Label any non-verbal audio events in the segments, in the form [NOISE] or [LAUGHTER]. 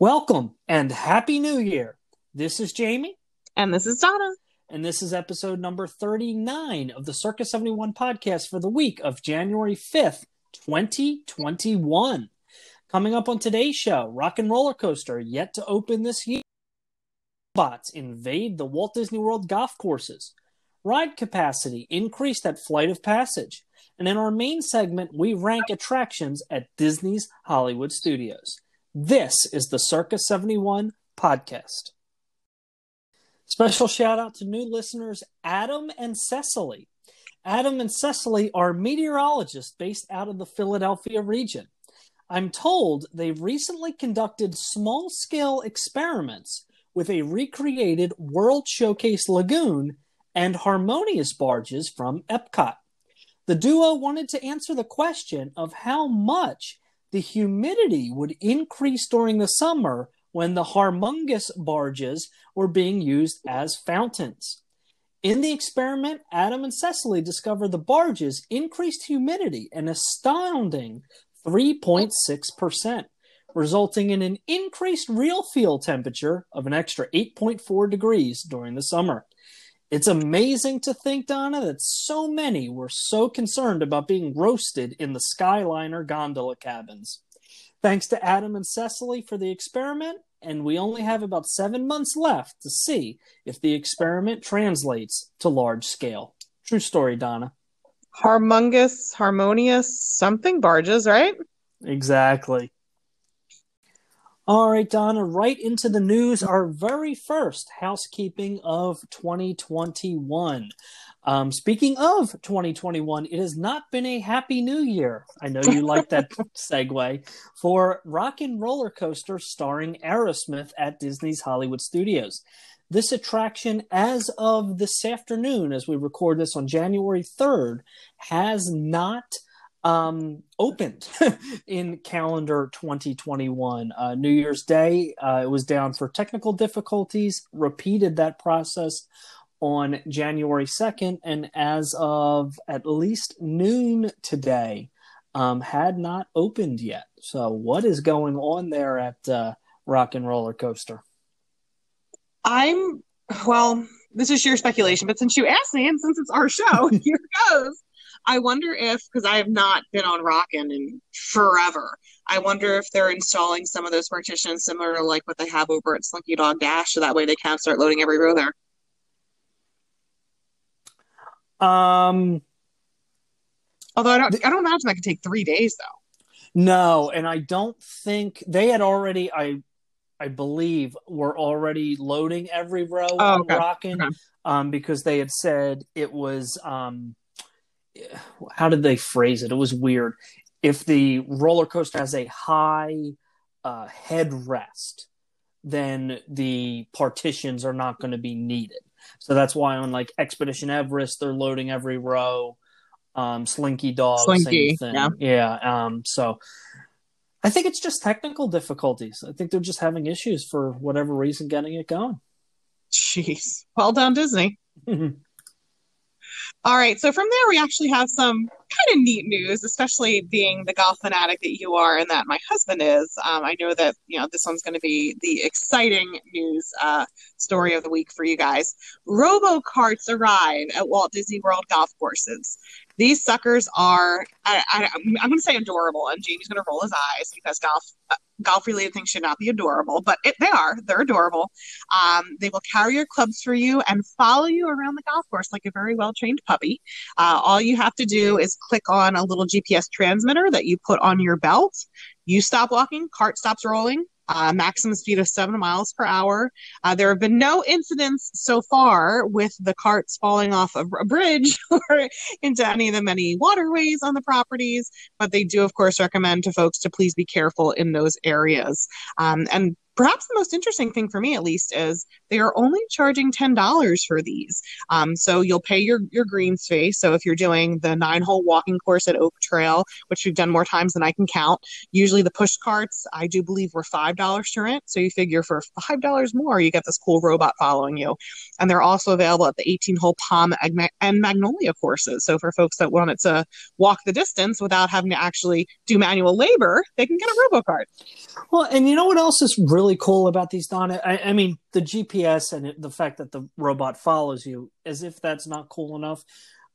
Welcome and Happy New Year. This is Jamie. And this is Donna. And this is episode number 39 of the Circa 71 podcast for the week of January 5th, 2021. Coming up on today's show, Rock and Roller Coaster yet to open this year. Bots invade the Walt Disney World golf courses. Ride capacity increased at Flight of Passage. And in our main segment, we rank attractions at Disney's Hollywood Studios. This is the Circa 71 podcast. Special shout out to new listeners Adam and Cecily. Adam and Cecily are meteorologists based out of the Philadelphia region. I'm told they recently conducted small scale experiments with a recreated World Showcase Lagoon and Harmonious barges from Epcot. The duo wanted to answer the question of how much the humidity would increase during the summer when the Harmonious barges were being used as fountains. In the experiment, Adam and Cecily discovered the barges increased humidity an astounding 3.6%, resulting in an increased real field temperature of an extra 8.4 degrees during the summer. It's amazing to think, Donna, that so many were so concerned about being roasted in the Skyliner gondola cabins. Thanks to Adam and Cecily for the experiment, and we only have about seven months left to see if the experiment translates to large scale. True story, Donna. Harmonious, harmonious, something barges, right? Exactly. All right, Donna, right into the news. Our very first housekeeping of 2021. Um, speaking of 2021, it has not been a happy new year. I know you like that [LAUGHS] segue for Rock and Roller Coaster starring Aerosmith at Disney's Hollywood Studios. This attraction, as of this afternoon, as we record this on January 3rd, has not um, opened [LAUGHS] in calendar 2021. Uh, New Year's Day, uh, it was down for technical difficulties, repeated that process on January 2nd, and as of at least noon today, um, had not opened yet. So, what is going on there at uh, Rock and Roller Coaster? I'm, well, this is sheer speculation, but since you asked me, and since it's our show, [LAUGHS] here goes. I wonder if, because I have not been on Rockin' in forever, I wonder if they're installing some of those partitions similar to like what they have over at Slinky Dog Dash, so that way they can start loading every row there. Um, although I don't, I don't imagine that could take three days though. No, and I don't think they had already. I, I believe were already loading every row oh, on okay. Rockin', okay. um, because they had said it was um how did they phrase it? It was weird. If the roller coaster has a high uh, headrest, then the partitions are not going to be needed. So that's why on like Expedition Everest, they're loading every row. Um, Slinky Dog, Slinky, yeah, yeah. Um, so I think it's just technical difficulties. I think they're just having issues for whatever reason getting it going. Jeez, well done, Disney. [LAUGHS] All right. So from there, we actually have some kind of neat news, especially being the golf fanatic that you are and that my husband is. Um, I know that you know this one's going to be the exciting news uh, story of the week for you guys. Robo carts arrive at Walt Disney World golf courses. These suckers are, I, am going to say adorable, and Jamie's going to roll his eyes because golf uh, golf related things should not be adorable, but it, they are. They're adorable. Um, they will carry your clubs for you and follow you around the golf course like a very well trained puppy. Uh, all you have to do is click on a little GPS transmitter that you put on your belt. You stop walking, cart stops rolling, uh, maximum speed of seven miles per hour. Uh, there have been no incidents so far with the carts falling off of a bridge [LAUGHS] or into any of the many waterways on the properties, but they do, of course, recommend to folks to please be careful in those areas. Um, and perhaps the most interesting thing for me at least is they are only charging $10 for these. Um, so you'll pay your, your greens fee. So if you're doing the nine hole walking course at oak trail which we've done more times than i can count usually the push carts i do believe were $5 to rent. So you figure for $5 more you get this cool robot following you. And they're also available at the 18 hole palm and magnolia courses. So for folks that wanted to walk the distance without having to actually do manual labor they can get a robocart. Well and you know what else is really really cool about these Don? I, I mean, the GPS and the fact that the robot follows you, as if that's not cool enough.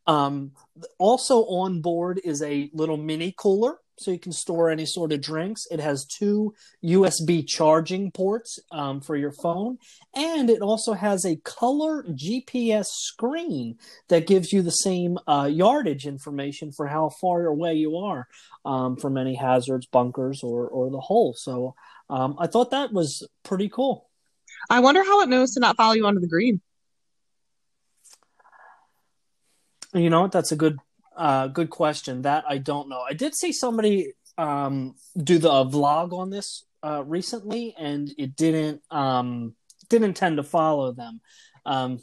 Um, also on board is a little mini cooler so you can store any sort of drinks. It has two USB charging ports um, for your phone, and it also has a color GPS screen that gives you the same uh, yardage information for how far away you are um, from any hazards, bunkers, or or the hole. So um, I thought that was pretty cool. I wonder how it knows to not follow you onto the green. You know what? That's a good uh, good question. That I don't know. I did see somebody um, do the vlog on this uh, recently, and it didn't um, didn't tend to follow them. Um,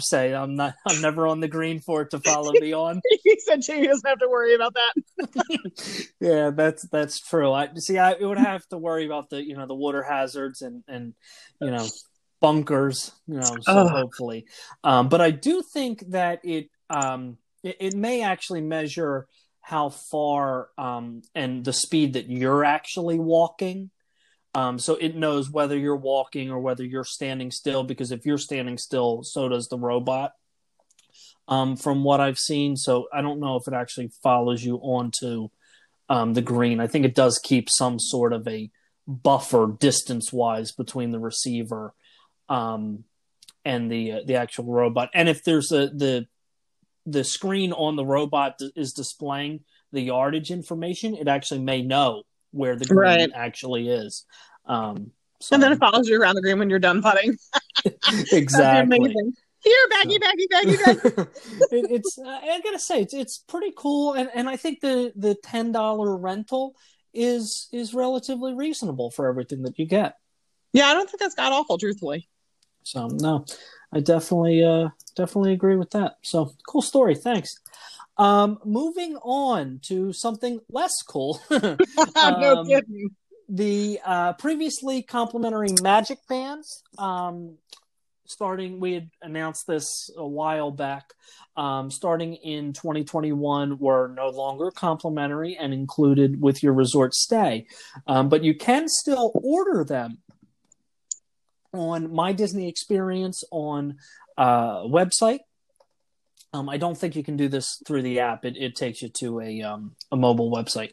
say I'm not. I'm never on the green for it to follow me on. [LAUGHS] he said Jamie doesn't have to worry about that. [LAUGHS] yeah, that's that's true. I see. I would have to worry about the you know the water hazards and and you know bunkers. You know, so oh. hopefully. Um, but I do think that it um it, it may actually measure how far um, and the speed that you're actually walking. Um, so it knows whether you're walking or whether you're standing still, because if you're standing still, so does the robot. Um, from what I've seen, so I don't know if it actually follows you onto um, the green. I think it does keep some sort of a buffer distance wise between the receiver um, and the uh, the actual robot. And if there's a the the screen on the robot is displaying the yardage information, it actually may know where the green right. actually is. Um, so. And then it follows you around the green when you're done putting. [LAUGHS] exactly. Here, baggy, baggy, baggy, baggy. [LAUGHS] it, it's uh, I gotta say it's it's pretty cool, and, and I think the the ten dollar rental is is relatively reasonable for everything that you get. Yeah, I don't think that's god awful, truthfully. So no, I definitely uh definitely agree with that. So cool story. Thanks. Um, moving on to something less cool. [LAUGHS] [LAUGHS] um, no kidding. The uh, previously complimentary Magic Bands. Um, starting, we had announced this a while back. Um, starting in 2021, were no longer complimentary and included with your resort stay, um, but you can still order them on My Disney Experience on uh, website. Um, I don't think you can do this through the app. It, it takes you to a um, a mobile website.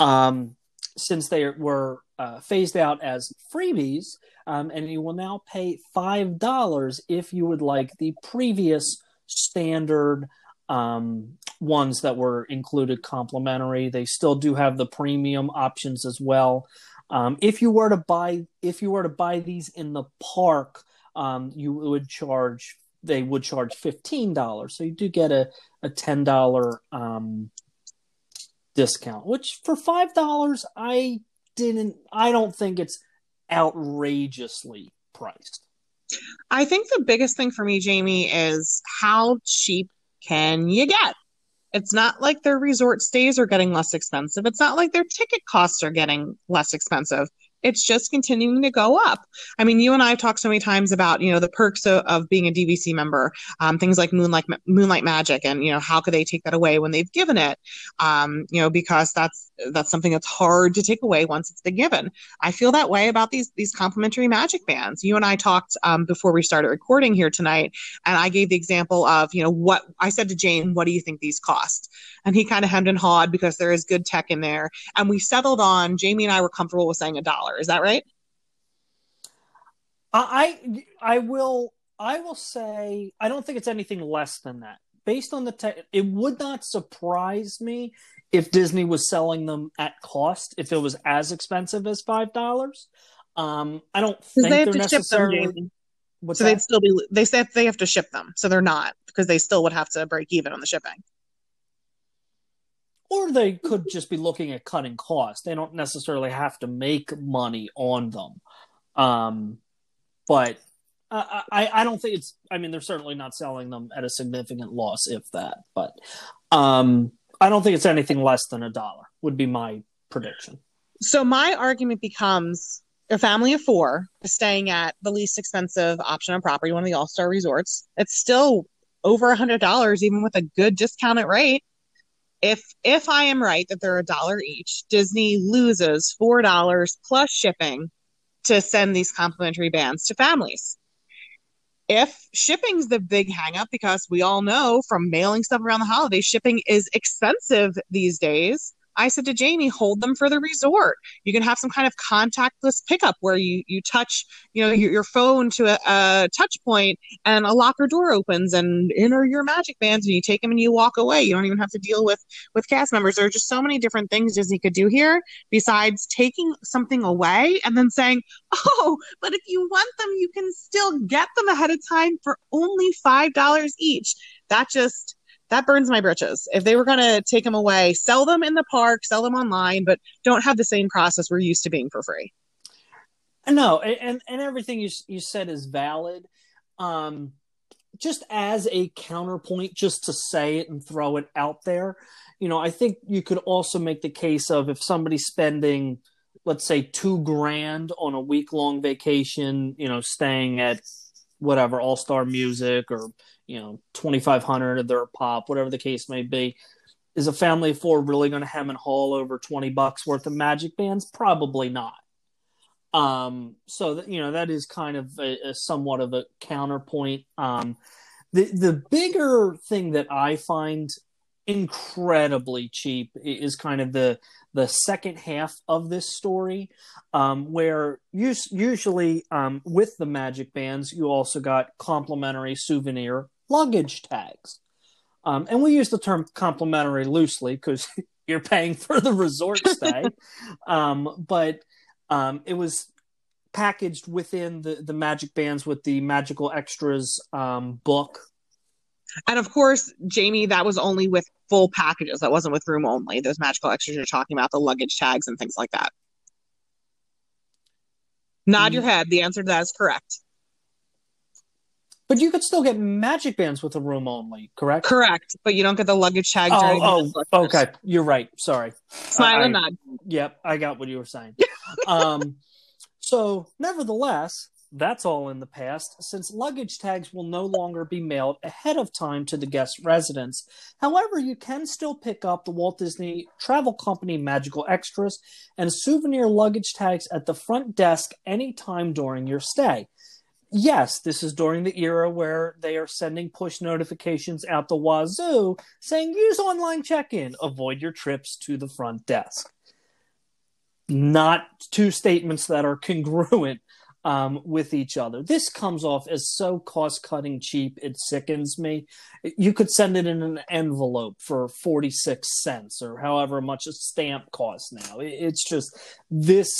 Um, since they were uh, phased out as freebies, um, and you will now pay five dollars if you would like the previous standard um, ones that were included complimentary. They still do have the premium options as well. Um, if you were to buy if you were to buy these in the park, you would charge they would charge fifteen dollars. So you do get a a ten dollar um, discount, which for five dollars I didn't. I don't think it's outrageously priced. I think the biggest thing for me, Jamie, is how cheap can you get? It's not like their resort stays are getting less expensive. It's not like their ticket costs are getting less expensive it's just continuing to go up. I mean, you and I have talked so many times about you know the perks of, of being a DVC member, um, things like Moonlight Moonlight Magic, and you know how could they take that away when they've given it? Um, you know because that's that's something that's hard to take away once it's been given. I feel that way about these these complimentary Magic bands. You and I talked um, before we started recording here tonight, and I gave the example of you know what I said to Jane, what do you think these cost? And he kind of hemmed and hawed because there is good tech in there, and we settled on Jamie and I were comfortable with saying a dollar. Is that right? I I will I will say I don't think it's anything less than that. Based on the tech, it would not surprise me if Disney was selling them at cost if it was as expensive as five dollars. Um, I don't think they are necessarily. Them, so that? they'd still be. They say they have to ship them, so they're not because they still would have to break even on the shipping or they could just be looking at cutting costs. They don't necessarily have to make money on them. Um, but I, I, I don't think it's. I mean, they're certainly not selling them at a significant loss, if that. But um, I don't think it's anything less than a dollar. Would be my prediction. So my argument becomes: a family of four staying at the least expensive option on property, one of the All Star resorts. It's still over a hundred dollars, even with a good discounted rate if if I am right that they're a dollar each, Disney loses four dollars plus shipping to send these complimentary bands to families. If shipping's the big hangup, because we all know from mailing stuff around the holidays, shipping is expensive these days. I said to Jamie, hold them for the resort. You can have some kind of contactless pickup where you you touch, you know, your, your phone to a, a, touch point and a locker door opens and enter your magic bands and you take them and you walk away. You don't even have to deal with with cast members. There are just so many different things Disney could do here besides taking something away and then saying, "Oh, but if you want them, you can still get them ahead of time for only $5 each." That just that burns my britches. If they were going to take them away, sell them in the park, sell them online, but don't have the same process we're used to being for free. No, and and everything you you said is valid. Um, just as a counterpoint, just to say it and throw it out there, you know, I think you could also make the case of if somebody's spending, let's say, two grand on a week long vacation, you know, staying at whatever All Star Music or you know, 2500 they're pop, whatever the case may be. Is a family of four really going to hem and haul over 20 bucks worth of magic bands? Probably not. Um, so that, you know, that is kind of a, a somewhat of a counterpoint. Um, the, the bigger thing that I find incredibly cheap is kind of the the second half of this story um, where usually um, with the magic bands you also got complimentary souvenir luggage tags. Um, and we use the term complimentary loosely because [LAUGHS] you're paying for the resort [LAUGHS] stay. um, but um, it was packaged within the, the Magic Bands with the Magical Extras um, book. And of course, Jamie, that was only with full packages. That wasn't with room only. Those magical extras you're talking about, the luggage tags and things like that. Nod mm. your head. The answer to that is correct. But you could still get magic bands with a room only, correct? Correct, but you don't get the luggage tag. Oh, oh okay. You're right. Sorry. Smile uh, and nod. Yep, I got what you were saying. [LAUGHS] um, so, nevertheless, that's all in the past, since luggage tags will no longer be mailed ahead of time to the guest residence. However, you can still pick up the Walt Disney Travel Company magical extras and souvenir luggage tags at the front desk anytime during your stay yes, this is during the era where they are sending push notifications out the wazoo saying use online check in, avoid your trips to the front desk. Not two statements that are congruent um, with each other. This comes off as so cost cutting cheap, it sickens me. You could send it in an envelope for 46 cents or however much a stamp costs now. It's just, this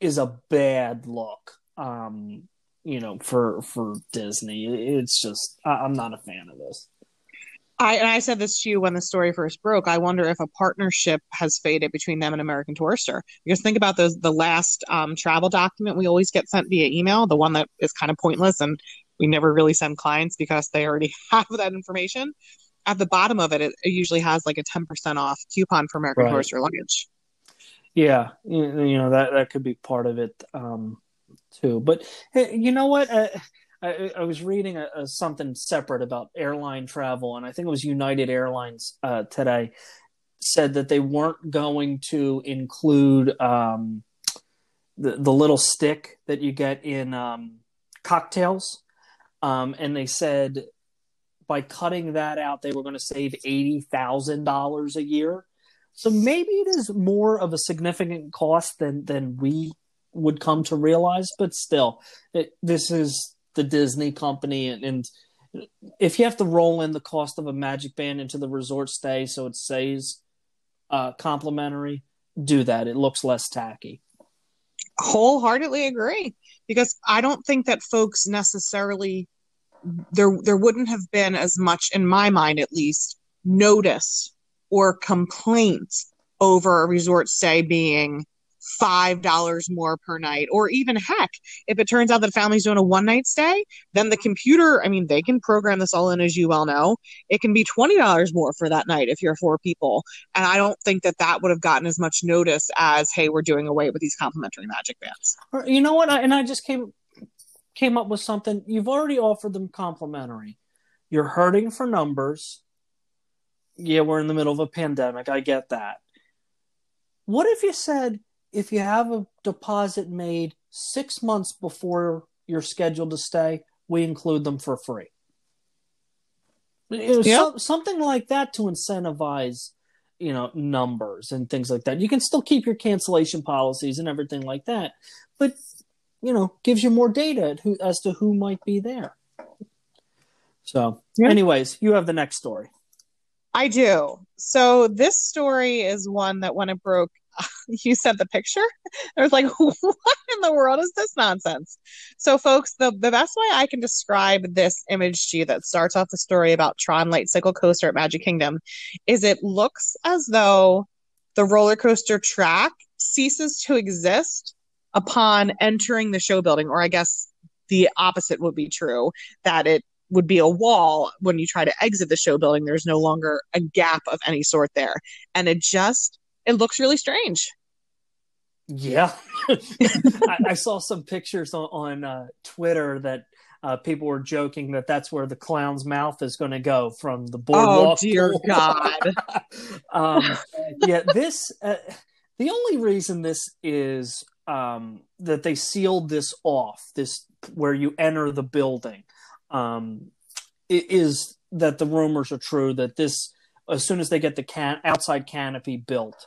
is a bad look. Um, you know, for for Disney. It's just I'm not a fan of this. I and I said this to you when the story first broke. I wonder if a partnership has faded between them and American Tourister. Because think about those the last um, travel document we always get sent via email, the one that is kind of pointless and we never really send clients because they already [LAUGHS] have that information. At the bottom of it, it, it usually has like a ten percent off coupon for American right. Tourister luggage. Yeah, you know that that could be part of it. Um, too. But you know what? Uh, I, I, was reading a, a, something separate about airline travel, and I think it was United Airlines uh, today said that they weren't going to include um, the the little stick that you get in um, cocktails, um, and they said by cutting that out, they were going to save eighty thousand dollars a year. So maybe it is more of a significant cost than than we would come to realize. But still, it, this is the Disney company, and, and, if you have to roll in the cost of a Magic Band into the resort stay, so it stays uh, complimentary, do that. It looks less tacky. Wholeheartedly agree, because I don't think that folks necessarily there there wouldn't have been as much in my mind at least notice or complaints over a resort stay being five dollars more per night or even heck if it turns out that a family's doing a one night stay then the computer i mean they can program this all in as you well know. It can be twenty dollars more for that night if you're four people. And i don't think that that would have gotten as much notice as hey we're doing away with these complimentary magic bands. You know what? I, and i just came came up with something. You've already offered them complimentary. You're hurting for numbers. Yeah we're in the middle of a pandemic. I get that. What if you said if you have a deposit made six months before you're scheduled to stay, we include them for free. It was Yep. some- something like that to incentivize, you know, numbers and things like that. You can still keep your cancellation policies and everything like that, but you know, gives you more data who, as to who might be there. So, Yeah. anyways, you have the next story. I do. So this story is one that when it broke, [LAUGHS] you sent the picture. [LAUGHS] I was like, [LAUGHS] what in the world is this nonsense? So, folks, the, the best way I can describe this image to you that starts off the story about Tron Light Cycle Coaster at Magic Kingdom is it looks as though the roller coaster track ceases to exist upon entering the show building, or I guess the opposite would be true, that it would be a wall when you try to exit the show building there's no longer a gap of any sort there and it just it looks really strange Yeah, [LAUGHS] I, I saw some pictures on, on uh, Twitter that uh, people were joking that that's where the clown's mouth is going to go from the boardwalk. oh dear pool. god [LAUGHS] um, yeah, this uh, the only reason this is um, that they sealed this off this where you enter the building um, i- is that the rumors are true that this as soon as they get the can- outside canopy built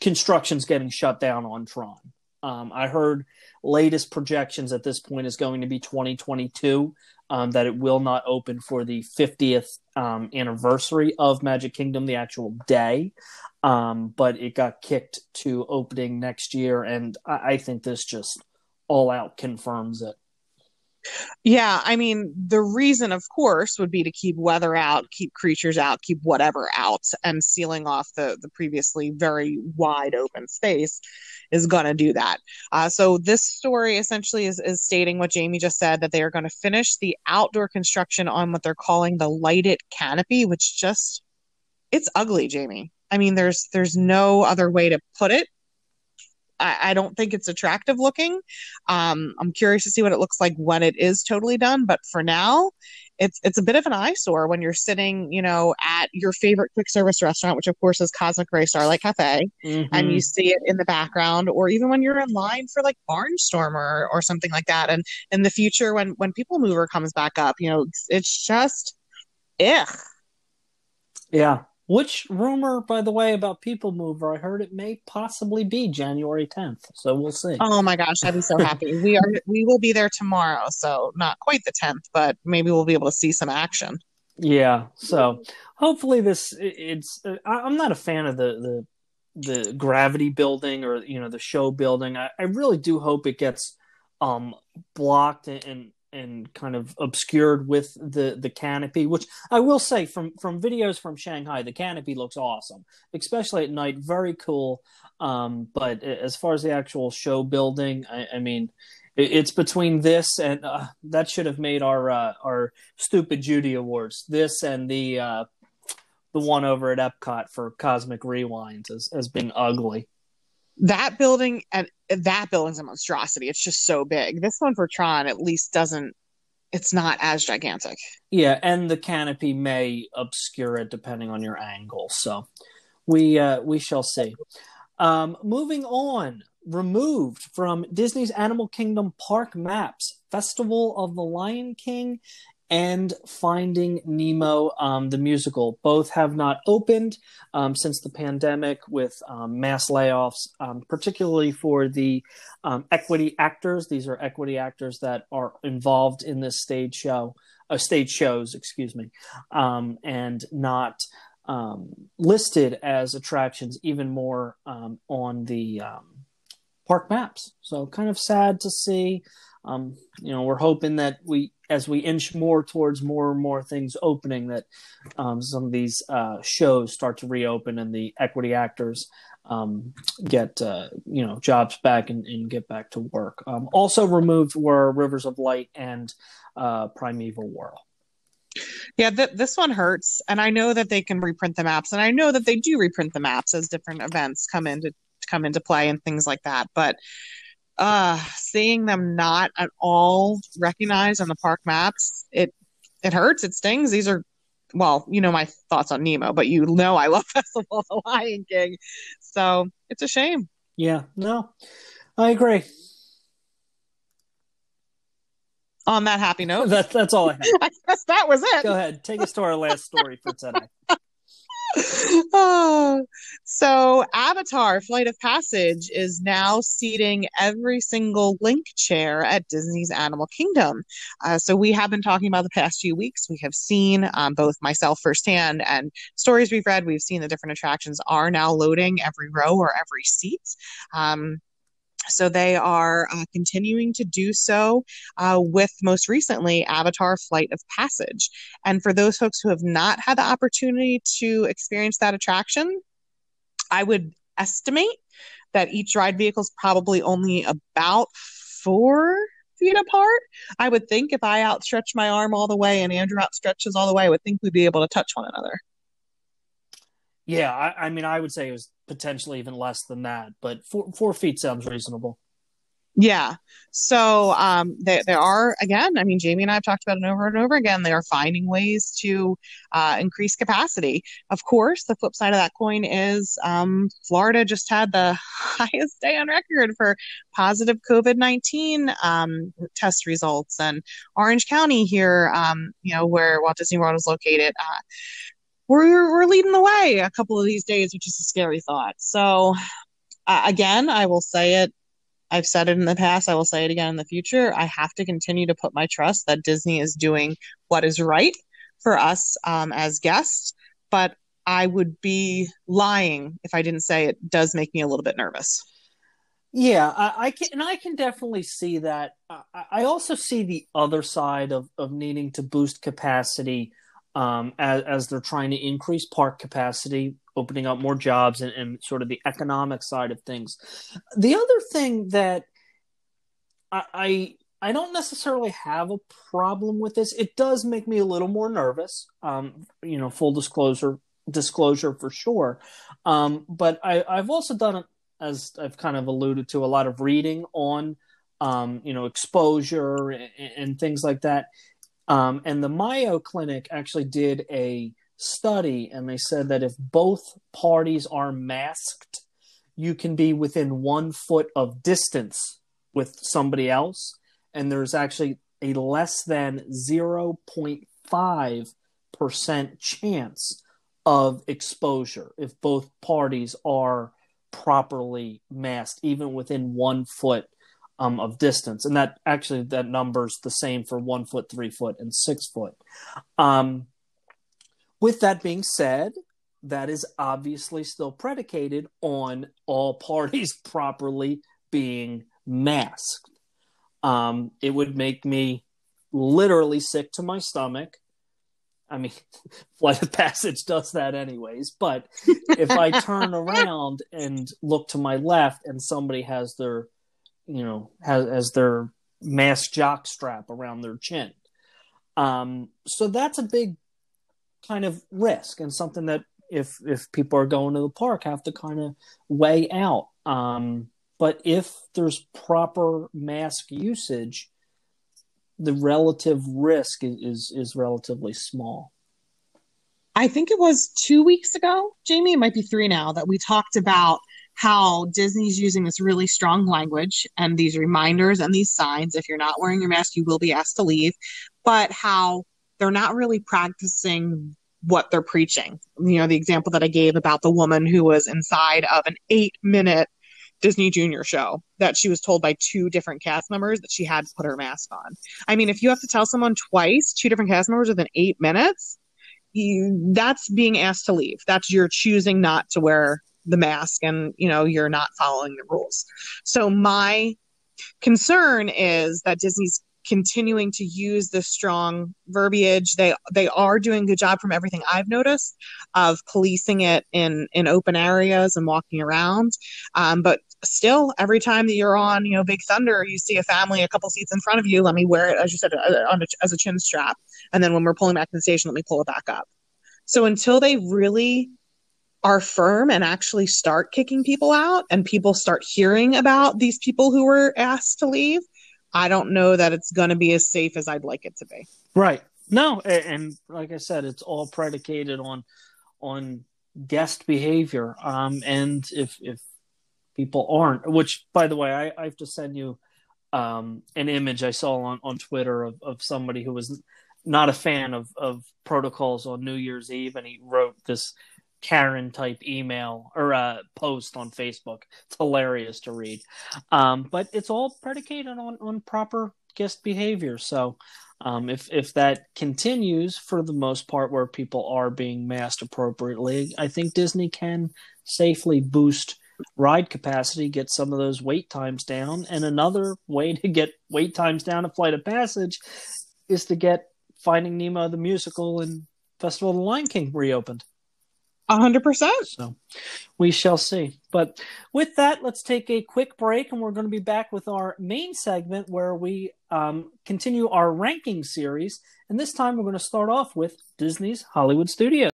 construction's getting shut down on Tron. Um, I heard latest projections at this point is going to be 2022. Um, that it will not open for the 50th um, anniversary of Magic Kingdom, the actual day. Um, but it got kicked to opening next year, and I, I think this just all out confirms it. Yeah i mean the reason of course would be to keep weather out keep creatures out keep whatever out and sealing off the the previously very wide open space is going to do that. Uh, so this story essentially is, is stating what jamie just said that they are going to finish the outdoor construction on what they're calling the lighted canopy which just it's ugly jamie. I mean there's there's no other way to put it I, I don't think it's attractive looking. Um, I'm curious to see what it looks like when it is totally done. But for now, it's it's a bit of an eyesore when you're sitting, you know, at your favorite quick service restaurant, which of course is Cosmic Ray Starlight Cafe, and Mhm. you see it in the background, or even when you're in line for like Barnstormer or, or something like that. And in the future, when when People Mover comes back up, you know, it's, it's just, ugh. yeah. Which rumor, by the way, about People Mover? I heard it may possibly be January 10th, so we'll see. Oh my gosh, I'd be so [LAUGHS] happy. We are we will be there tomorrow, so not quite the tenth, but maybe we'll be able to see some action. Yeah. So hopefully this it's uh, I'm not a fan of the the the gravity building or you know the show building. I, I really do hope it gets um blocked and, and and kind of obscured with the the canopy, which I will say from from videos from Shanghai, the canopy looks awesome, especially at night. Very cool. Um, but as far as the actual show building, I, I mean, it- it's between this and uh, that should have made our uh, our stupid Judy awards. This and the uh, the one over at Epcot for Cosmic Rewinds as as being ugly. That building and that building's a monstrosity. It's just so big. This one for Tron at least doesn't. It's not as gigantic. Yeah, and the canopy may obscure it depending on your angle. So we uh, we shall see. Um, moving on, removed from Disney's Animal Kingdom park maps, Festival of the Lion King and Finding Nemo, um, the musical. Both have not opened um, since the pandemic with um, mass layoffs, um, particularly for the um, equity actors. These are equity actors that are involved in this stage show, uh, stage shows, excuse me, um, and not listed as attractions even more on the park maps. So kind of sad to see. You know, we're hoping that we, as we inch more towards more and more things opening, that um, some of these uh, shows start to reopen and the equity actors um, get uh, you know jobs back and, and get back to work. Um, also removed were Rivers of Light and uh, Primeval Whirl. Yeah, th- this one hurts, and I know that they can reprint the maps, and I know that they do reprint the maps as different events come into come into play and things like that. But uh, seeing them not at all recognized on the park maps, it it hurts, it stings. These are well, you know my thoughts on Nemo, but you know I love [LAUGHS] Festival of the Lion King. So it's a shame. Yeah, no. I agree. On that happy note. [LAUGHS] That's that's all I have. [LAUGHS] I guess that was it. Go ahead. Take us to our last story for today oh, [LAUGHS] so Avatar Flight of Passage is now seating every single link chair at Disney's Animal Kingdom. Uh, so we have been talking about the past few weeks. We have seen um, both myself firsthand and stories we've read. We've seen the different attractions are now loading every row or every seat. Um, so they are uh, continuing to do so uh, with most recently Avatar Flight of Passage. And for those folks who have not had the opportunity to experience that attraction, I would estimate that each ride vehicle is probably only about four feet apart. I would think if I outstretch my arm all the way and Andrew outstretches all the way, I would think we'd be able to touch one another. Yeah, I, I, mean, I would say it was potentially even less than that, but four, four feet sounds reasonable. Yeah. So um, there, there are, again, I mean, Jamie and I have talked about it over and over again. They are finding ways to uh, increase capacity. Of course, the flip side of that coin is um, Florida just had the [LAUGHS] highest day on record for positive COVID 19 um, test results. And Orange County here, um, you know, where Walt Disney World is located, uh, we're, we're leading the way a couple of these days, which is a scary thought. So, uh, again, I will say it. I've said it in the past. I will say it again in the future. I have to continue to put my trust that Disney is doing what is right for us um, as guests. But I would be lying if I didn't say it does make me a little bit nervous. Yeah, I, I, can, and I can definitely see that. I, I also see the other side of of needing to boost capacity um, as, as they're trying to increase park capacity, opening up more jobs, and, and sort of the economic side of things. The other thing that I, I I don't necessarily have a problem with this. It does make me a little more nervous. Um, you know, full disclosure, disclosure for sure. Um, but I, I've also done, as I've kind of alluded to, a lot of reading on, um, you know, exposure and, and, things like that. Um, and the Mayo Clinic actually did a study, and they said that if both parties are masked, you can be within one foot of distance with somebody else, and there's actually a less than 0.5% chance of exposure if both parties are properly masked, even within one foot um, of distance, and that actually that number's the same for one foot, three foot, and six foot. Um, with that being said, that is obviously still predicated on all [LAUGHS] parties properly being masked. Um, it would make me literally sick to my stomach. I mean, [LAUGHS] Flight of Passage does that anyways. But if I turn [LAUGHS] around and look to my left and somebody has their you know, has as their mask jock strap around their chin. Um, so that's a big kind of risk and something that if if people are going to the park have to kind of weigh out. Um, but if there's proper mask usage, the relative risk is, is, is relatively small. I think it was two weeks ago, Jamie. It might be three now that we talked about how Disney's using this really strong language and these reminders and these signs. If you're not wearing your mask, you will be asked to leave. But how they're not really practicing what they're preaching. You know, the example that I gave about the woman who was inside of an eight minute Disney Junior show that she was told by two different cast members that she had to put her mask on. I mean, if you have to tell someone twice, two different cast members within eight minutes, you, that's being asked to leave. That's your choosing not to wear the mask and you know you're not following the rules. So my concern is that disney's continuing to use this strong verbiage. They they are doing a good job from everything i've noticed of policing it in in open areas and walking around. Um, but still every time that you're on you know big thunder you see a family a couple seats in front of you let me wear it as you said uh, on a, as a chin strap. And then when we're pulling back to the station let me pull it back up. So until they really are firm and actually start kicking people out and people start hearing about these people who were asked to leave, I don't know that it's going to be as safe as I'd like it to be. Right. No, and like I said, it's all predicated on on guest behavior. Um, and if if people aren't, which by the way, I, I have to send you um, an image I saw on, on Twitter of, of somebody who was not a fan of, of protocols on New Year's Eve, and he wrote this Karen type email or uh, post on Facebook. It's hilarious to read, um, but it's all predicated on on proper guest behavior. So, um, if if that continues for the most part, where people are being masked appropriately, I think Disney can safely boost ride capacity, get some of those wait times down. And another way to get wait times down a Flight of Passage is to get Finding Nemo the musical and Festival of the Lion King reopened. Hundred percent. So we shall see. But with that, let's take a quick break, and we're going to be back with our main segment where we um, continue our ranking series. And this time, we're going to start off with Disney's Hollywood Studios.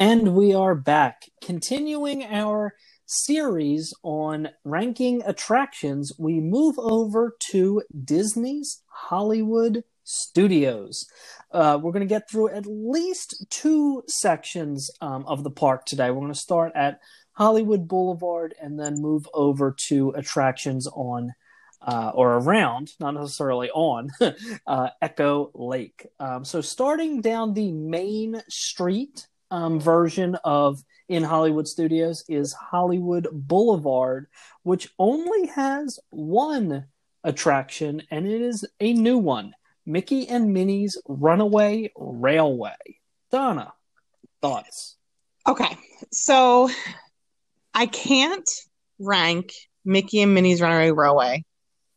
And we are back, continuing our series on ranking attractions. We move over to Disney's Hollywood Studios. Uh, we're going to get through at least two sections um, of the park today. We're going to start at Hollywood Boulevard and then move over to attractions on uh, or around, not necessarily on, [LAUGHS] uh, Echo Lake. Um, so, starting down the main street um, version of in Hollywood Studios is Hollywood Boulevard, which only has one attraction, and it is a new one. Mickey and Minnie's Runaway Railway. Donna, thoughts? Okay, so I can't rank Mickey and Minnie's Runaway Railway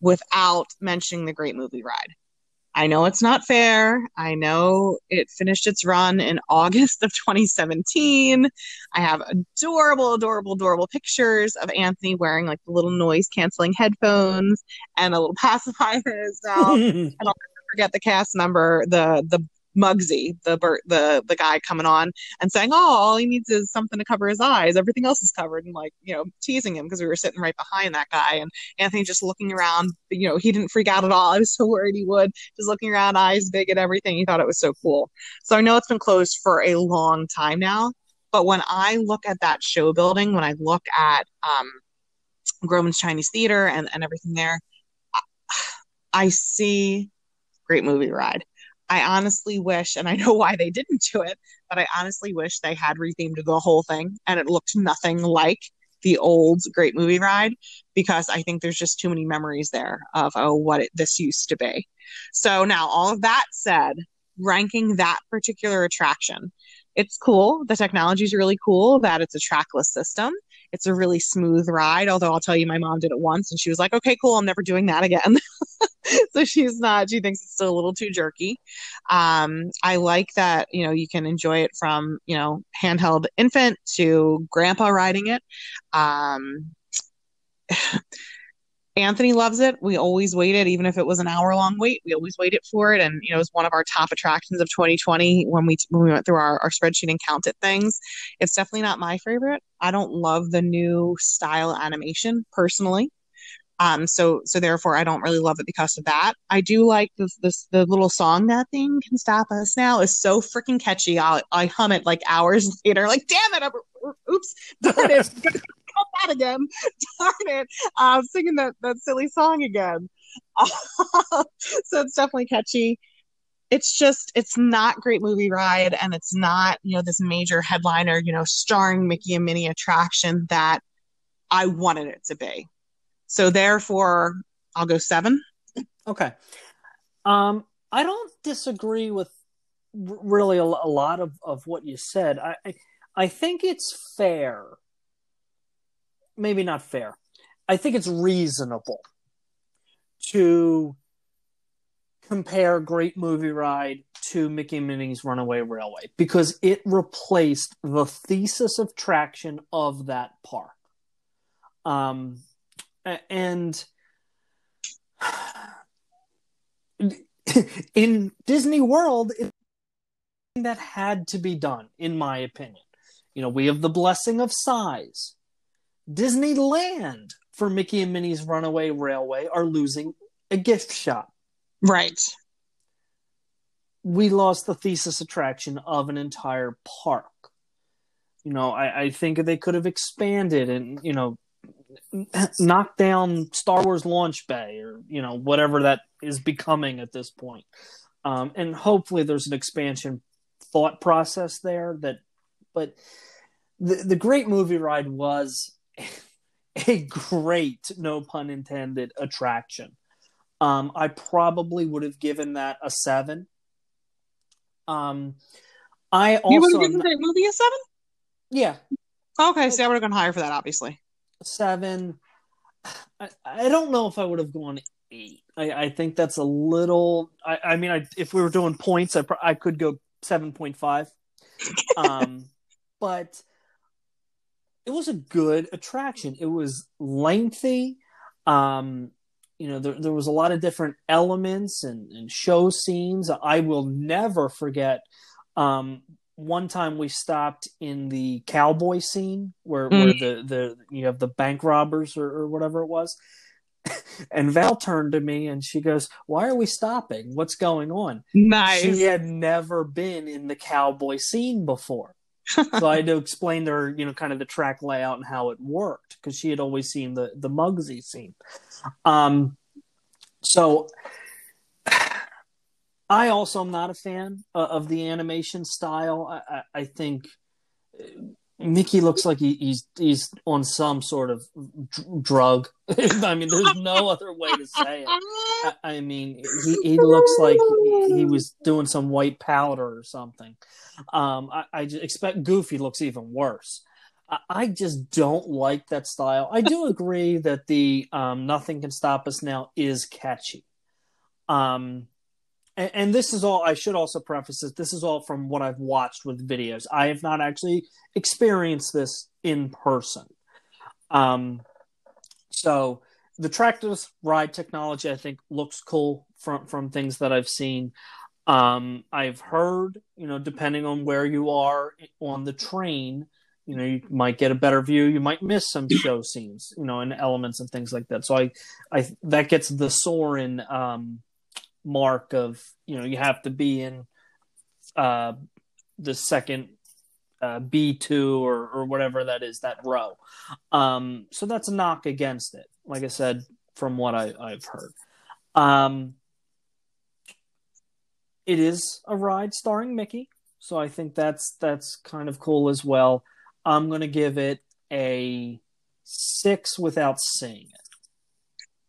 without mentioning the Great Movie Ride. I know it's not fair. I know it finished its run in [LAUGHS] August of 2017. I have adorable, adorable, adorable pictures of Anthony wearing like the little noise canceling headphones and a little [LAUGHS] pacifier in his mouth. and I'll forget the cast member, the the Mugsy, the the the guy coming on and saying, "Oh, all he needs is something to cover his eyes. Everything else is covered." And like, you know, teasing him because we were sitting right behind that guy, and Anthony just looking around. You know, he didn't freak out at all. [LAUGHS] I was so worried he would. Just looking around, eyes big and everything. He thought it was so cool. So I know it's been closed for a long time now, but when I look at that show building, when I look at um, Grauman's Chinese Theater and and everything there, I [SIGHS] see great movie ride. I honestly wish, and I know why they didn't do it, but I honestly wish they had rethemed the whole thing and it looked nothing like the old Great Movie Ride because I think there's just too many memories there of oh what it, this used to be. So now all of that said, ranking that particular attraction, it's cool. The technology is really cool that it's a trackless system. It's a really smooth ride. Although I'll tell you, my mom did it once and she was like, okay, cool. I'm never doing that again. [LAUGHS] so she's not, she thinks it's still a little too jerky. Um, I like that, you know, you can enjoy it from, you know, handheld infant to grandpa riding it. Um, Anthony loves it. We always waited, even if it was an hour long wait. We always waited for it, and you know, it was one of our top attractions of 2020 when we when we went through our, our spreadsheet and counted things. It's definitely not my favorite. I don't love the new style animation personally. Um, so so therefore I don't really love it because of that. I do like this this the little song that thing Can Stop Us Now" is so freaking catchy. I I hum it like hours [LAUGHS] later. Like damn it! I'm, oops, [LAUGHS] darn it. [LAUGHS] that again. [LAUGHS] Darn it. Uh, singing that, that silly song again. [LAUGHS] so it's definitely catchy. It's just, it's not great movie ride and it's not, you know, this major headliner, you know, starring Mickey and Minnie attraction that I wanted it to be. So therefore, I'll go seven. Okay. Um, I don't disagree with really a, a lot of, of what you said. I, I, I think it's fair maybe not fair. I think it's reasonable to compare Great Movie Ride to Mickey Minnie's Runaway Railway because it replaced the thesis of traction of that park. Um, and [SIGHS] in Disney World, that had to be done, in my opinion. You know, we have the blessing of size. Disneyland for Mickey and Minnie's Runaway Railway are losing a gift shop. Right. We lost the thesis attraction of an entire park. You know, I, I think they could have expanded and, you know, [CLEARS THROAT] knock down Star Wars launch bay or you know whatever that is becoming at this point. Um, and hopefully there's an expansion thought process there that but the the great movie ride was a great no pun intended attraction. Um, I probably would have given that a seven. Um, I also you would have given that movie a seven. Yeah. Okay, so I would have gone higher for that, obviously. Seven. I, I don't know if I would have gone eight. I, I think that's a little. I, I mean, I, if we were doing points, I, I could go seven point five. [LAUGHS] um, but it was a good attraction. It was lengthy. Um, you know, there, there was a lot of different elements and, and show scenes. I will never forget um, one time we stopped in the cowboy scene where, mm. where the, the you have the bank robbers or, or whatever it was. [LAUGHS] and Val turned to me and she goes, Why are we stopping? What's going on? Nice. She had never been in the cowboy scene before. So I had to explain to her, you know, kind of the track layout and how it worked because she had always seen the the Mugsy scene. Um, so I also am not a fan of the animation style. I, I, I think Mickey looks like he, he's he's on some sort of drug. [LAUGHS] I mean, there's no other way to say it. I, I mean, he, he looks like he, he, was doing some white powder or something. Um, I, I expect Goofy looks even worse. I, I, just don't like that style. I do [LAUGHS] agree that the um, "Nothing Can Stop Us Now" is catchy. Um, and, and, this is all. I should also preface this. This is all from what I've watched with videos. I have not actually experienced this in person. Um, so the trackless ride technology, I think, looks cool from from things that I've seen. Um, I've heard, you know, depending on where you are on the train, you know, you might get a better view. You might miss some show scenes, you know, and elements and things like that. So I, I that gets the Soarin' um, mark of you know you have to be in uh, the second uh, B two or or whatever that is that row. Um, so that's a knock against it. Like I said, from what I, I've heard, um, it is a ride starring Mickey. So I think that's that's kind of cool as well. I'm gonna give it a six without seeing it.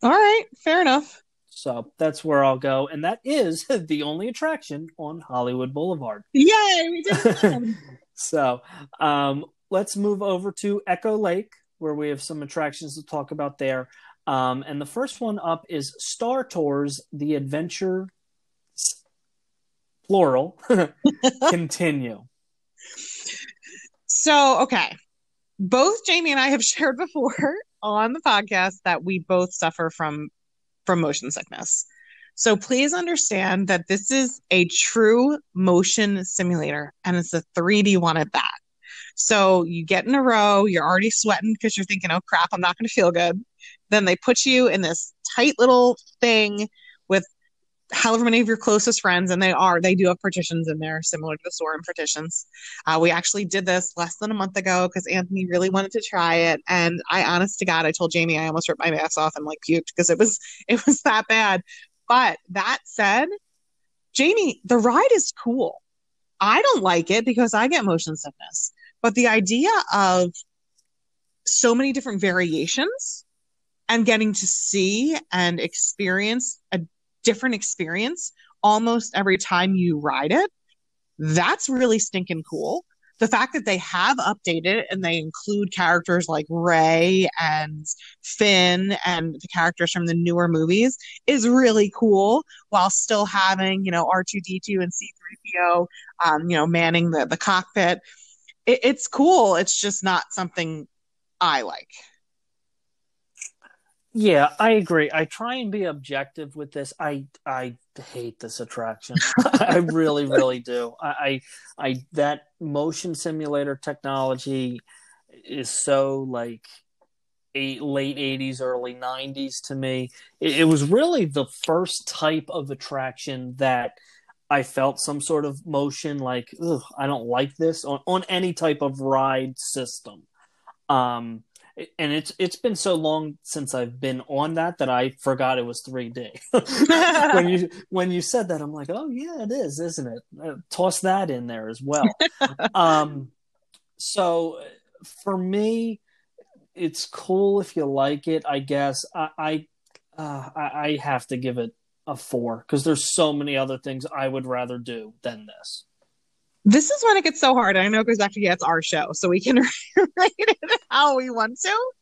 All right, fair enough. So that's where I'll go, and that is [LAUGHS] the only attraction on Hollywood Boulevard. Yay! We did [LAUGHS] so um, let's move over to Echo Lake, where we have some attractions to talk about there. Um, and the first one up is Star Tours: The Adventure, plural, [LAUGHS] continue. So, okay, both Jamie and I have shared before on the podcast that we both suffer from from motion sickness. So please understand that this is a true motion simulator and it's a 3D one at that. So you get in a row, you're already sweating because you're thinking, oh crap, I'm not going to feel good. Then they put you in this tight little thing however many of your closest friends, and they are, they do have partitions in there similar to the Soarin' partitions. Uh, we actually did this less than a month ago because Anthony really wanted to try it. And I, honest to God, I told Jamie I almost ripped my mask off and like puked because it was, [LAUGHS] it was that bad. But that said, Jamie, the ride is cool. I don't like it because I get motion sickness. But the idea of so many different variations and getting to see and experience a different experience almost every time you ride it. That's really stinking cool. The fact that they have updated and they include characters like Rey and Finn and the characters from the newer movies is really cool while still having, you know, R2D2 and C3PO, um, you know, manning the, the cockpit. It, it's cool. It's just not something I like. Yeah, I agree. I try and be objective with this. I I hate this attraction. [LAUGHS] I really, really do. I, I I that motion simulator technology is so like eight, late 80s early 90s to me it, it, was really the first type of attraction that i felt some sort of motion like i don't like this on, on any type of ride system um and it's it's been so long since I've been on that that I forgot it was 3D. [LAUGHS] when you when you said that, I'm like, oh yeah, it is, isn't it? Uh, toss that in there as well. [LAUGHS] um, so for me, it's cool if you like it. I guess I I, uh, I, I have to give it a four because there's so many other things I would rather do than this. This is when it gets so hard. I know it goes back to yeah, it's our show, so we can [LAUGHS] rate it how we want to.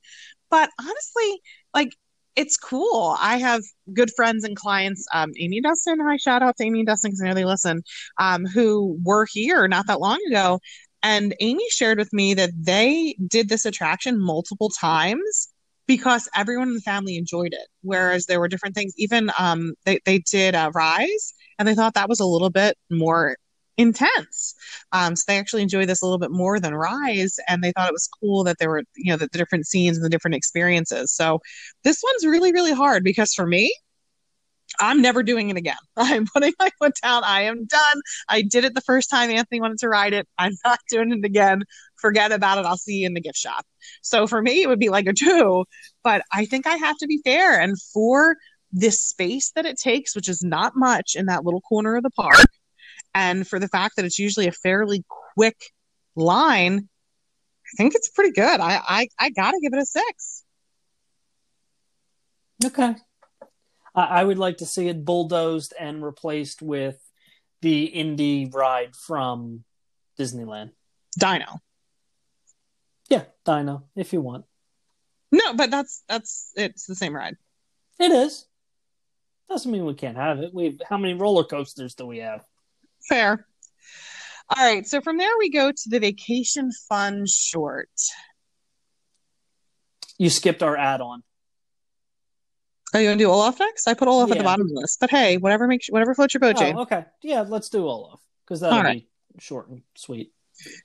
But honestly, like it's cool. I have good friends and clients, um, Amy Dustin. Hi, shout out to Amy Dustin because I know they listen, um, who were here not that long ago. And Amy shared with me that they did this attraction multiple times because everyone in the family enjoyed it. Whereas there were different things, even um, they, they did uh, Rise, and they thought that was a little bit more intense. Um, so they actually enjoyed this a little bit more than Rise, and they thought it was cool that there were, you know, the, the different scenes and the different experiences. So this one's really, really hard because for me, I'm never doing it again. [LAUGHS] I'm putting my foot down. I am done. I did it the first time Anthony wanted to ride it. I'm not [LAUGHS] doing it again. Forget about it. I'll see you in the gift shop. So for me, it would be like a two, but I think I have to be fair. And for this space that it takes, which is not much in that little corner of the park, and for the fact that it's usually a fairly quick line, I think it's pretty good. I I, I gotta give it a six. Okay. I would like to see it bulldozed and replaced with the Indy ride from Disneyland. Dino. Yeah, Dino, if you want. No, but that's that's it's the same ride. It is. Doesn't mean we can't have it. We how many roller coasters do we have? Fair. All right. So from there, we go to the vacation fun short. You skipped our add on. Are oh, you going to do Olaf next? I put Olaf yeah. at the bottom of the list. But hey, whatever makes whatever floats your boat, oh, Jane. Oh, okay. Yeah, let's do Olaf because that'll right. be short and sweet.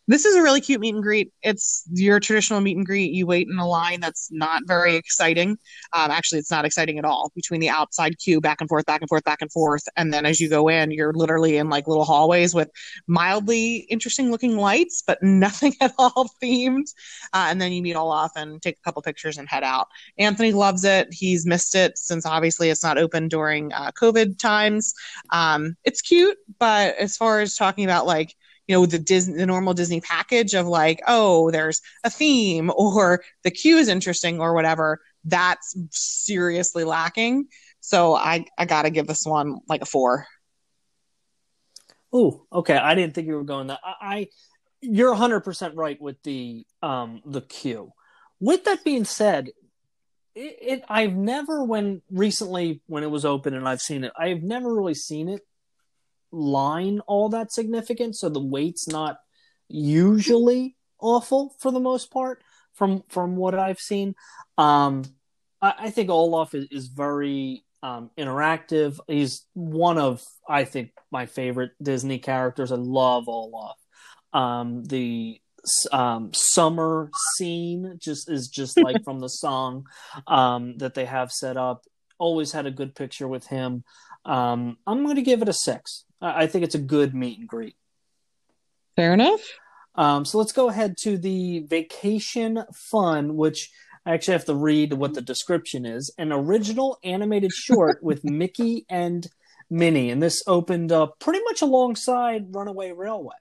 This is a really cute meet and greet. It's your traditional meet and greet. You wait in a line that's not very exciting. Um, actually, it's not exciting at all between the outside queue, back and forth, back and forth, back and forth. And then as you go in, you're literally in like little hallways with mildly interesting looking lights, but [LAUGHS] nothing at all themed. Uh, and then you meet Olaf and take a couple pictures and head out. Anthony loves it. He's missed it since obviously it's not open during uh, COVID times. Um, it's cute, but as far as talking about like, you know the Disney the normal Disney package of like oh there's a theme [LAUGHS] or the queue is interesting or whatever that's seriously lacking so I I got to give this one like a 4 Oh, okay. I didn't think you were going that. I, I you're 100% right with the um the queue. With that being said, it, it, I've never when recently when it was open and I've seen it, I've never really seen it line all that significant, so the wait's not usually awful for the most part from from what I've seen. Um, I, I think Olaf is, is very um, interactive. He's one of I think my favorite Disney characters. I love Olaf. Um, the um, summer scene just is just like [LAUGHS] from the song um, that they have set up. Always had a good picture with him. Um, I'm going to give it a six. I think it's a good meet and greet. Fair enough. Um, so let's go ahead to the vacation fun, which I actually have to read what the description is. An original animated short [LAUGHS] with Mickey and Minnie, and this opened up pretty much alongside Runaway Railway.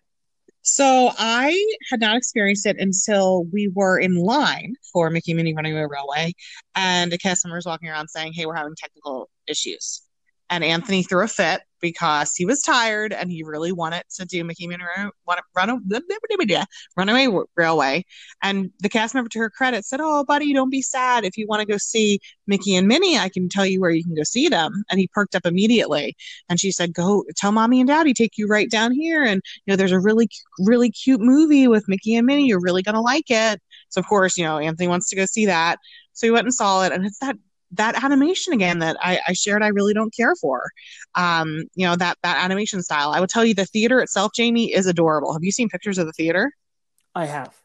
So I had not experienced it until we were in line for Mickey Minnie Runaway Railway, and a cast member was walking around saying, "Hey, we're having technical issues." And Anthony threw a fit because he was tired and he really wanted to do Mickey Minnie Run, Runaway Railway. And the cast member, to her credit, said, "Oh, buddy, don't be sad. If you want to go see Mickey and Minnie, I can tell you where you can go see them." And he perked up immediately. And she said, "Go tell mommy and daddy take you right down here. And you know, there's a really, really cute movie with Mickey and Minnie. You're really gonna like it." So of course, you know, Anthony wants to go see that. So he went and saw it, and it's that that animation again that I, I, shared I really don't care for. Um, you know, that that animation style. I would tell you the theater itself, Jamie, is adorable. Have you seen pictures of the theater? I have.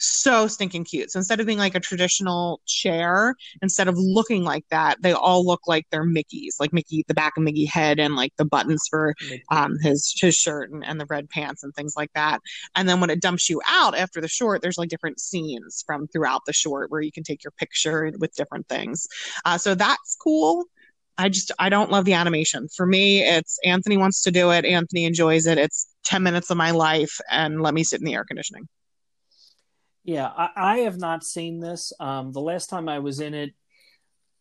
So stinking cute. So instead of being like a traditional chair, instead of looking like that, they all look like they're Mickey's, like Mickey, the back of Mickey head and like the buttons for um, his his shirt and, and the red pants and things like that. And then when it dumps you out after the short, there's like different scenes from throughout the short where you can take your picture with different things. Uh, so that's cool. I just I don't love the animation. For me, it's Anthony wants to do it. Anthony enjoys it. It's 10 minutes of my life and let me sit in the air conditioning. Yeah, I, I have not seen this. Um, the last time I was in it,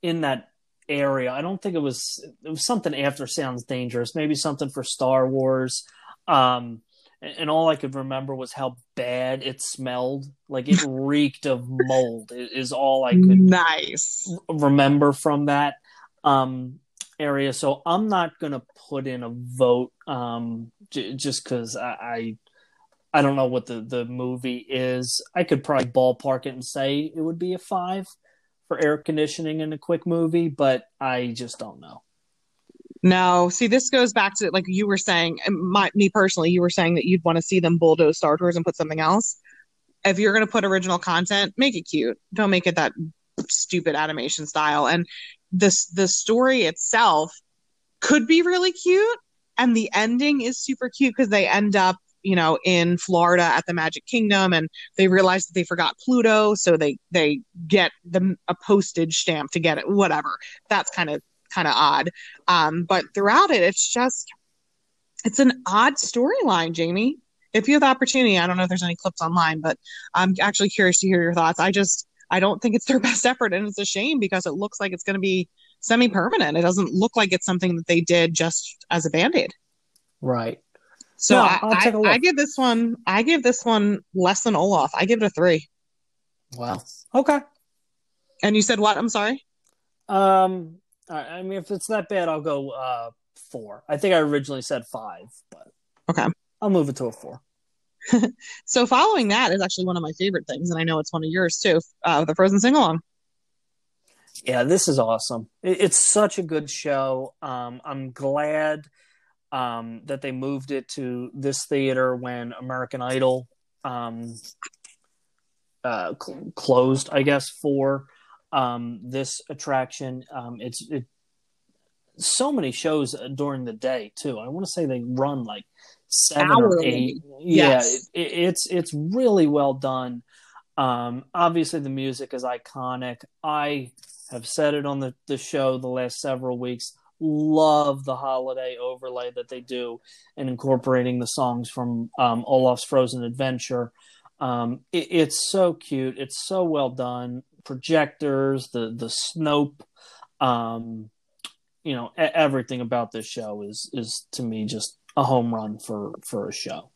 in that area, I don't think it was. It was something after Sounds Dangerous, maybe something for Star Wars. Um, and, all I could remember was how bad it smelled. Like it [LAUGHS] reeked of mold. Is all I could nice remember from that um, area. So I'm not gonna put in a vote um, j- just because I, I I don't know what the, the movie is. I could probably ballpark it and say it would be a five for air conditioning in a quick movie, but I just don't know. No, see, this goes back to like you were saying, my, me personally, you were saying that you'd want to see them bulldoze Star Tours and put something else. If you're going to put original content, make it cute. Don't make it that stupid animation style. And this the story itself could be really cute, and the ending is super cute because they end up you know in Florida at the Magic Kingdom and they realize that they forgot Pluto so they they get the a postage stamp to get it whatever. That's kind of kind of odd. Um but throughout it it's just it's an odd storyline Jamie. If you have the opportunity I don't know if there's any clips online but I'm actually curious to hear your thoughts. I just I don't think it's their [LAUGHS] best effort and it's a shame because it looks like it's going to be semi permanent it doesn't look like it's something that they did just as a band-aid. Right so no, I, I, I, give this one, I give this one less than Olaf. I give it a three. Wow. Okay. And you said what? I'm sorry. Um, I mean, if it's that bad, I'll go uh four. I think I originally said five, but okay, I'll move it to a four. [LAUGHS] so following that is actually one of my favorite things, and I know it's one of yours too. Uh, the Frozen sing along. Yeah, this is awesome. It's such a good show. Um, I'm glad um, that they moved it to this theater when American Idol um, uh, cl- closed, I guess, for um, this attraction. Um, it's it, so many shows during the day too. I want to say they run like seven Hourly. or eight. Yes. Yeah, it, it, it's it's really well done. Um, obviously, the music is iconic. I have said it on the, the show the last several weeks love the holiday overlay that they do and incorporating the songs from um, Olaf's Frozen Adventure. Um, it, it's so cute. It's so well done. Projectors, the the Snope, um, you know, everything about this show is is to me just a home run for for a show.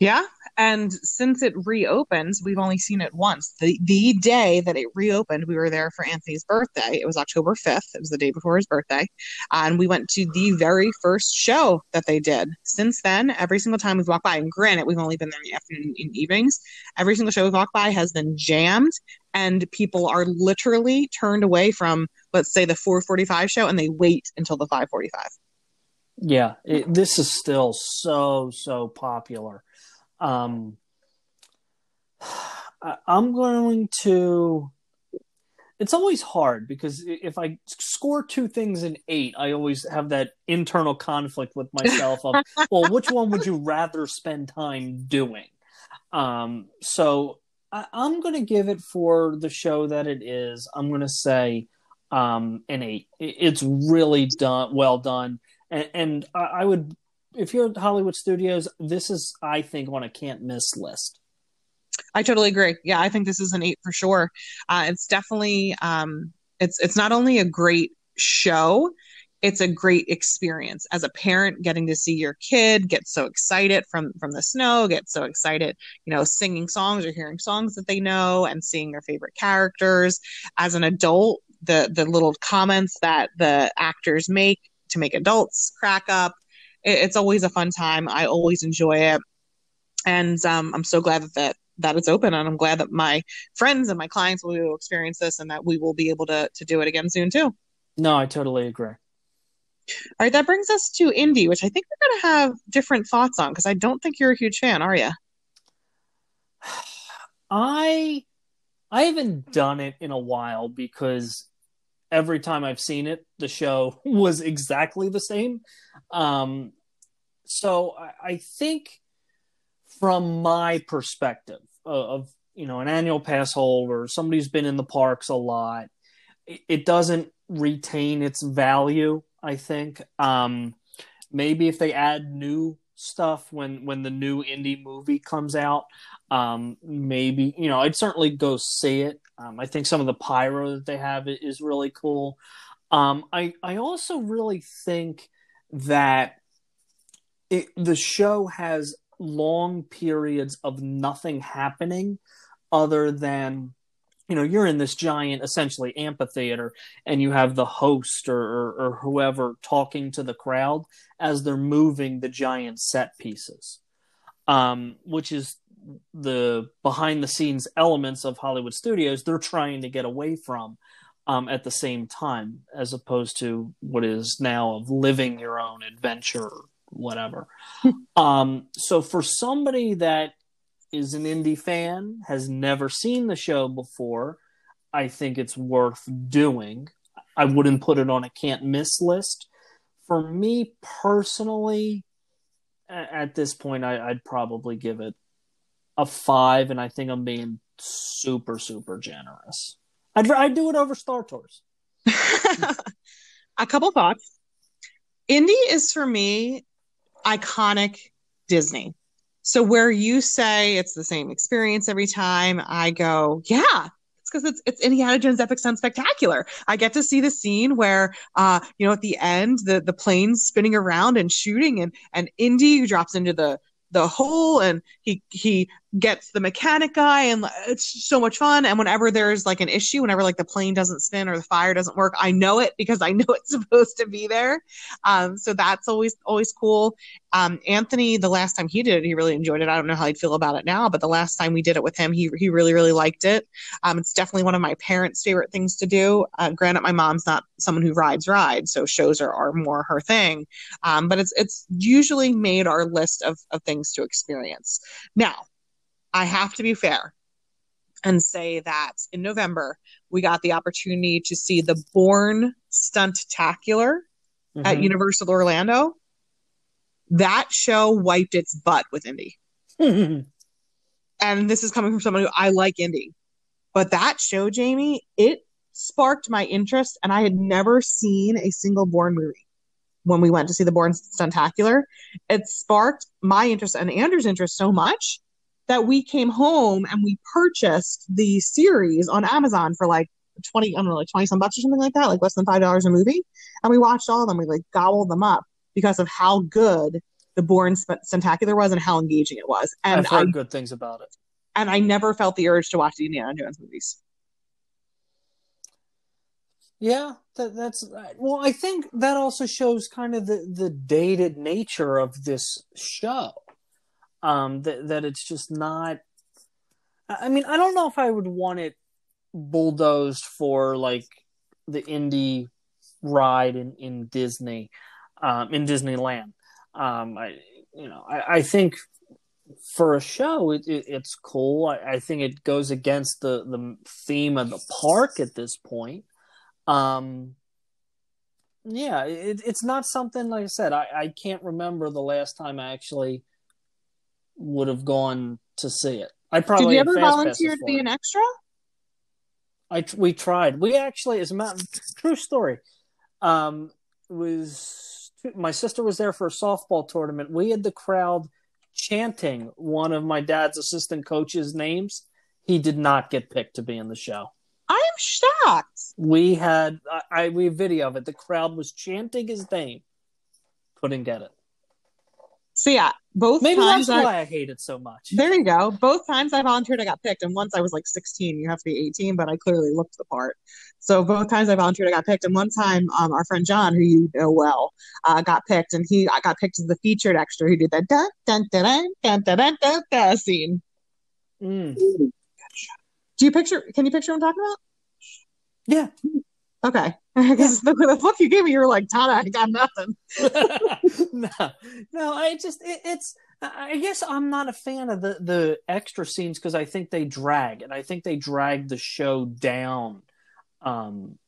Yeah, and since it reopens, we've only seen it once. The the day that it reopened, we were there for Anthony's birthday. It was October 5th. It was the day before his birthday. And we went to the very first show that they did. Since then, every single time we've walked by, and granted, we've only been there in the afternoon and evenings, every single show we've walked by has been jammed and people are literally turned away from, let's say, the 445 show and they wait until the 545. Yeah, it, this is still so, so popular. Um, I'm going to. It's always hard because if I score two things in eight, I always have that internal conflict with myself of, [LAUGHS] well, which one would you rather spend time doing? Um, so I, am going to give it for the show that it is. I'm going to say um, an eight. It's really done, well done, and, and I, would if you're at Hollywood Studios, this is, I think, on a can't miss list. I totally agree. Yeah, I think this is an eight for sure. Uh, it's definitely, um, it's it's not only a great show, it's a great experience as a parent getting to see your kid get so excited from from the snow get so excited you know singing songs or hearing songs that they know and seeing their favorite characters as an adult the the little comments that the actors make to make adults crack up it, it's always a fun time. I always enjoy it, and um, I'm so glad that, that that it's open, and I'm glad that my friends and my clients will be able to experience this, and that we will be able to to do it again soon too. No, I totally agree. All right, that brings us to Indy, which I think we're going to have different thoughts on because I don't think you're a huge fan, are you? [SIGHS] I I haven't done it in a while because every time I've seen it, the show [LAUGHS] was exactly the same. Um, so I, I think from my perspective of, of, you know an annual pass holder, somebody who's been in the parks a lot, it, it doesn't retain its value. I think um, maybe if they add new stuff when when the new Indy movie comes out, um, maybe you know I'd certainly go see it. Um, I think some of the pyro that they have is really cool. Um, I I also really think that it, the show has long periods of nothing happening other than you know you're in this giant essentially amphitheater and you have the host or, or, or, whoever talking to the crowd as they're moving the giant set pieces um, which is the behind the scenes elements of hollywood studios they're trying to get away from um, at the same time as opposed to what is now of living your own adventure whatever [LAUGHS] um, so for somebody that is an Indy fan, has never seen the show before, I think it's worth doing. I wouldn't put it on a can't miss list. For me personally, at this point, I, would probably give it a five, and I think I'm being super, super generous. I'd, I'd do it over Star Tours. [LAUGHS] a couple thoughts. Indy is for me iconic Disney. So where you say it's the same experience every time, I go, yeah, it's because it's it's Indiana Jones Epic Stunt Spectacular. I get to see the scene where uh, you know, at the end, the the plane's spinning around and shooting and and Indy drops into the the hole and he he gets the mechanic guy and it's so much fun. And whenever there's like an issue whenever like the plane doesn't spin or the fire doesn't work i know it because i [LAUGHS] know it's supposed to be there. Um, so that's always always cool. Um, anthony the last time he did it he really enjoyed it. I don't know how he'd feel about it now but the last time we did it with him he, he really really liked it. Um, it's definitely one of my parents favorite things to do. Uh, granted my mom's not someone who rides rides so shows are, are more her thing. Um, but it's it's usually made our list of, of things to experience. Now I have to be fair and say that in November we got the opportunity to see the Bourne Stuntacular mm-hmm. at Universal Orlando. That show wiped its butt with Indy. [LAUGHS] and this is coming from someone who I like Indy. But that show, Jamie, it sparked my interest, and I had never seen a single Bourne movie when we went to see the Bourne Stuntacular. It sparked my interest and Andrew's interest so much that we came home and we purchased the series on Amazon for like 20, I don't know, like 20 some bucks or something like that, like less than $5 a movie. And we watched all of them. We like gobbled them up because of how good the Bourne Stuntacular was and how engaging it was. And I've heard I, good things about it. And I never felt the urge to watch the Indiana Jones movies. Yeah, that, that's uh, well. I think that also shows kind of the the dated nature of this show um, that that it's just not. I mean, I don't know if I would want it bulldozed for like the Indy ride in in Disney, um, in Disneyland. Um, I you know I, I think for a show it, it, it's cool. I, I, think it goes against the the theme of the park at this point. Um, yeah, it, it's not something like I said. I, I can't remember the last time I actually would have gone to see it. I probably did. You ever volunteer to be an extra? I we tried. We actually, as a matter true story, um, was my sister was there for a softball tournament. We had the crowd chanting one of my dad's assistant coaches' names. He did not get picked to be in the show. I'm shocked. We had I, I we have video of it. The crowd was chanting his name. Couldn't get it. So yeah, both maybe times that's I, why I hate it so much. There you go. Both times I volunteered, I got picked, and once I was like 16. You have to be 18, but I clearly looked the part. So both times I volunteered, I got picked, and one time, um, our friend John, who you know well, uh, got picked, and he I got picked as the featured extra who did that dun dun dun dun dun dun dun, dun, dun scene. Mm. Do you picture? Can you picture what I'm talking about? Yeah. Okay. [LAUGHS] Because the, the look you gave me, you were like, Tana, I got nothing. [LAUGHS] no, no, I just it, it's. I guess I'm not a fan of the the extra scenes because I think they drag, and I think they drag the show down um,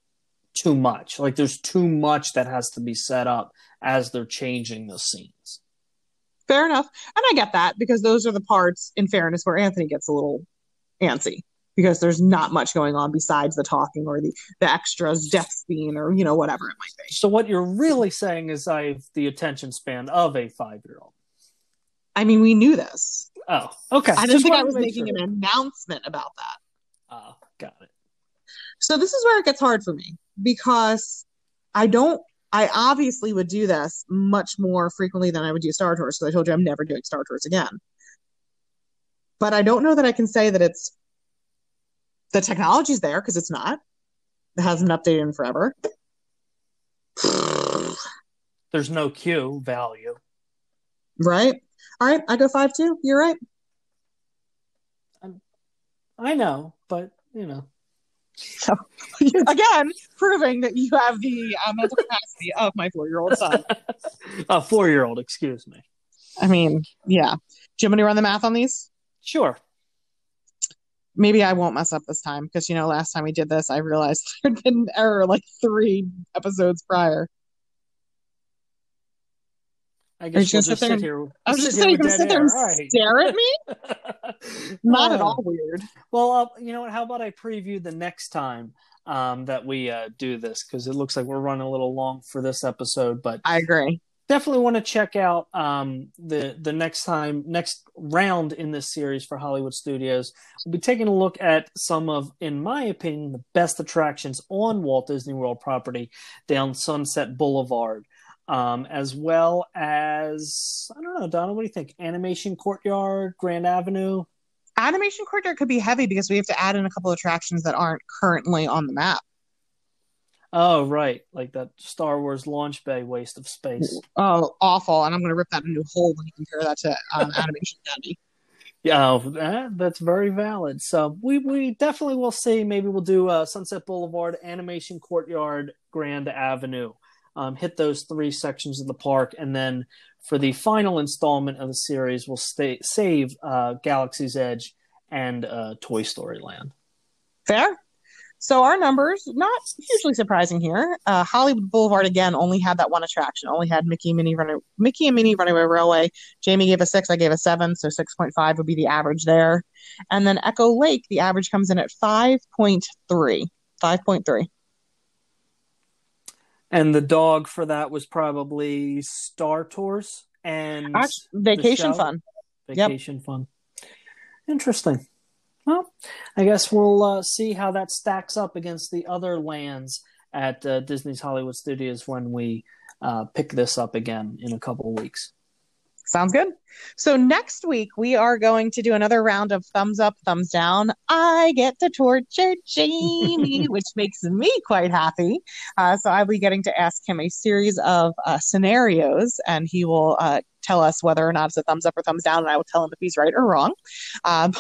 too much. Like there's too much that has to be set up as they're changing the scenes. Fair enough. And I get that because those are the parts, in fairness, where Anthony gets a little antsy because there's not much going on besides the talking or the, the extras, death scene, or, you know, whatever it might be. So what you're really saying is I have the attention span of a five year old. I mean, we knew this. Oh, okay. I didn't think I was making sure. an announcement about that. Oh, got it. So this is where it gets hard for me because I don't I obviously would do this much more frequently than I would do Star Tours because I told you I'm never doing Star Tours again. But I don't know that I can say that it's the technology's there because it's not. It hasn't updated in forever. [SIGHS] There's no Q value. Right. All right. I go five two. You're right. I'm, I know, but you know. So, [LAUGHS] again, proving that you have the uh, mental capacity of my four year old son. [LAUGHS] A four year old, excuse me. I mean, yeah. Do you want me to run the math on these? Sure. Maybe I won't mess up this time because, you know, last time we did this, I realized [LAUGHS] there'd been an error like three episodes prior. I guess we'll just sit and, here. I was just saying, you're sit there and right. stare at me? [LAUGHS] Not uh, at all weird. Well, uh, you know what? How about I preview the next time um, that we uh, do this? Because it looks like we're running a little long for this episode. But I agree. Definitely want to check out um, the the next time, next round in this series for Hollywood Studios. We'll be taking a look at some of, in my opinion, the best attractions on Walt Disney World property down Sunset Boulevard um, as well as I don't know, Donna. What do you think? Animation Courtyard, Grand Avenue. Animation Courtyard could be heavy because we have to add in a couple of attractions that aren't currently on the map. Oh right, like that Star Wars launch bay waste of space. Oh, awful! And I'm going to rip that a new hole when you compare that to um, [LAUGHS] Animation Academy. Yeah, oh, that's very valid. So we we definitely will see. Maybe we'll do uh, Sunset Boulevard, Animation Courtyard, Grand Avenue um, hit those three sections of the park, and then for the final installment of the series, we'll stay, save uh, Galaxy's Edge and uh, Toy Story Land. Fair. So our numbers, not hugely surprising here. Uh, Hollywood Boulevard again only had that one attraction, only had Mickey Minnie Runaway, Mickey and Minnie Runaway Railway. Jamie gave a six, I gave a seven, so six point five would be the average there. And then Echo Lake, the average comes in at five point three. Five point three. And the dog for that was probably Star Tours and Vacation Fun. Vacation yep. Fun. Interesting. Well, I guess we'll uh, see how that stacks up against the other lands at uh, Disney's Hollywood Studios when we uh, pick this up again in a couple of weeks. Sounds good. So next week we are going to do another round of thumbs up, thumbs down. I get to torture Jamie, [LAUGHS] which makes me quite happy. Uh, so I'll be getting to ask him a series of uh, scenarios, and he will uh, tell us whether or not it's a thumbs up or thumbs down, and I will tell him if he's right or wrong. [LAUGHS] But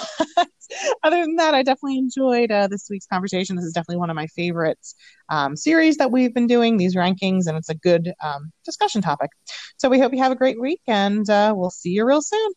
other than that, I definitely enjoyed uh, this week's conversation. This is definitely one of my favorites um, series that we've been doing, these rankings, and it's a good um, discussion topic. So we hope you have a great week, and uh, we'll see you real soon.